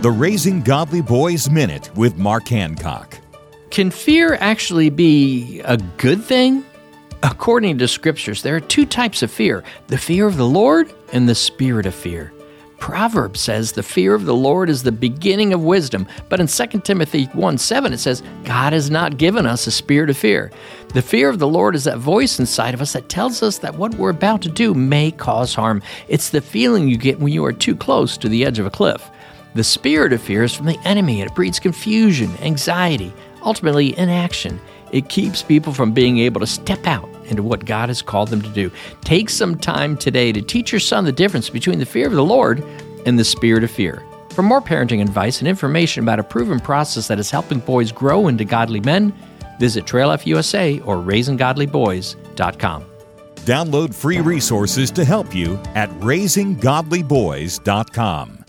The Raising Godly Boys Minute with Mark Hancock. Can fear actually be a good thing? According to scriptures, there are two types of fear the fear of the Lord and the spirit of fear. Proverbs says the fear of the Lord is the beginning of wisdom, but in 2 Timothy 1 7 it says, God has not given us a spirit of fear. The fear of the Lord is that voice inside of us that tells us that what we're about to do may cause harm. It's the feeling you get when you are too close to the edge of a cliff. The spirit of fear is from the enemy and it breeds confusion, anxiety, ultimately inaction. It keeps people from being able to step out into what God has called them to do. Take some time today to teach your son the difference between the fear of the Lord and the spirit of fear. For more parenting advice and information about a proven process that is helping boys grow into godly men, visit Trail Life USA or RaisingGodlyBoys.com. Download free resources to help you at RaisingGodlyBoys.com.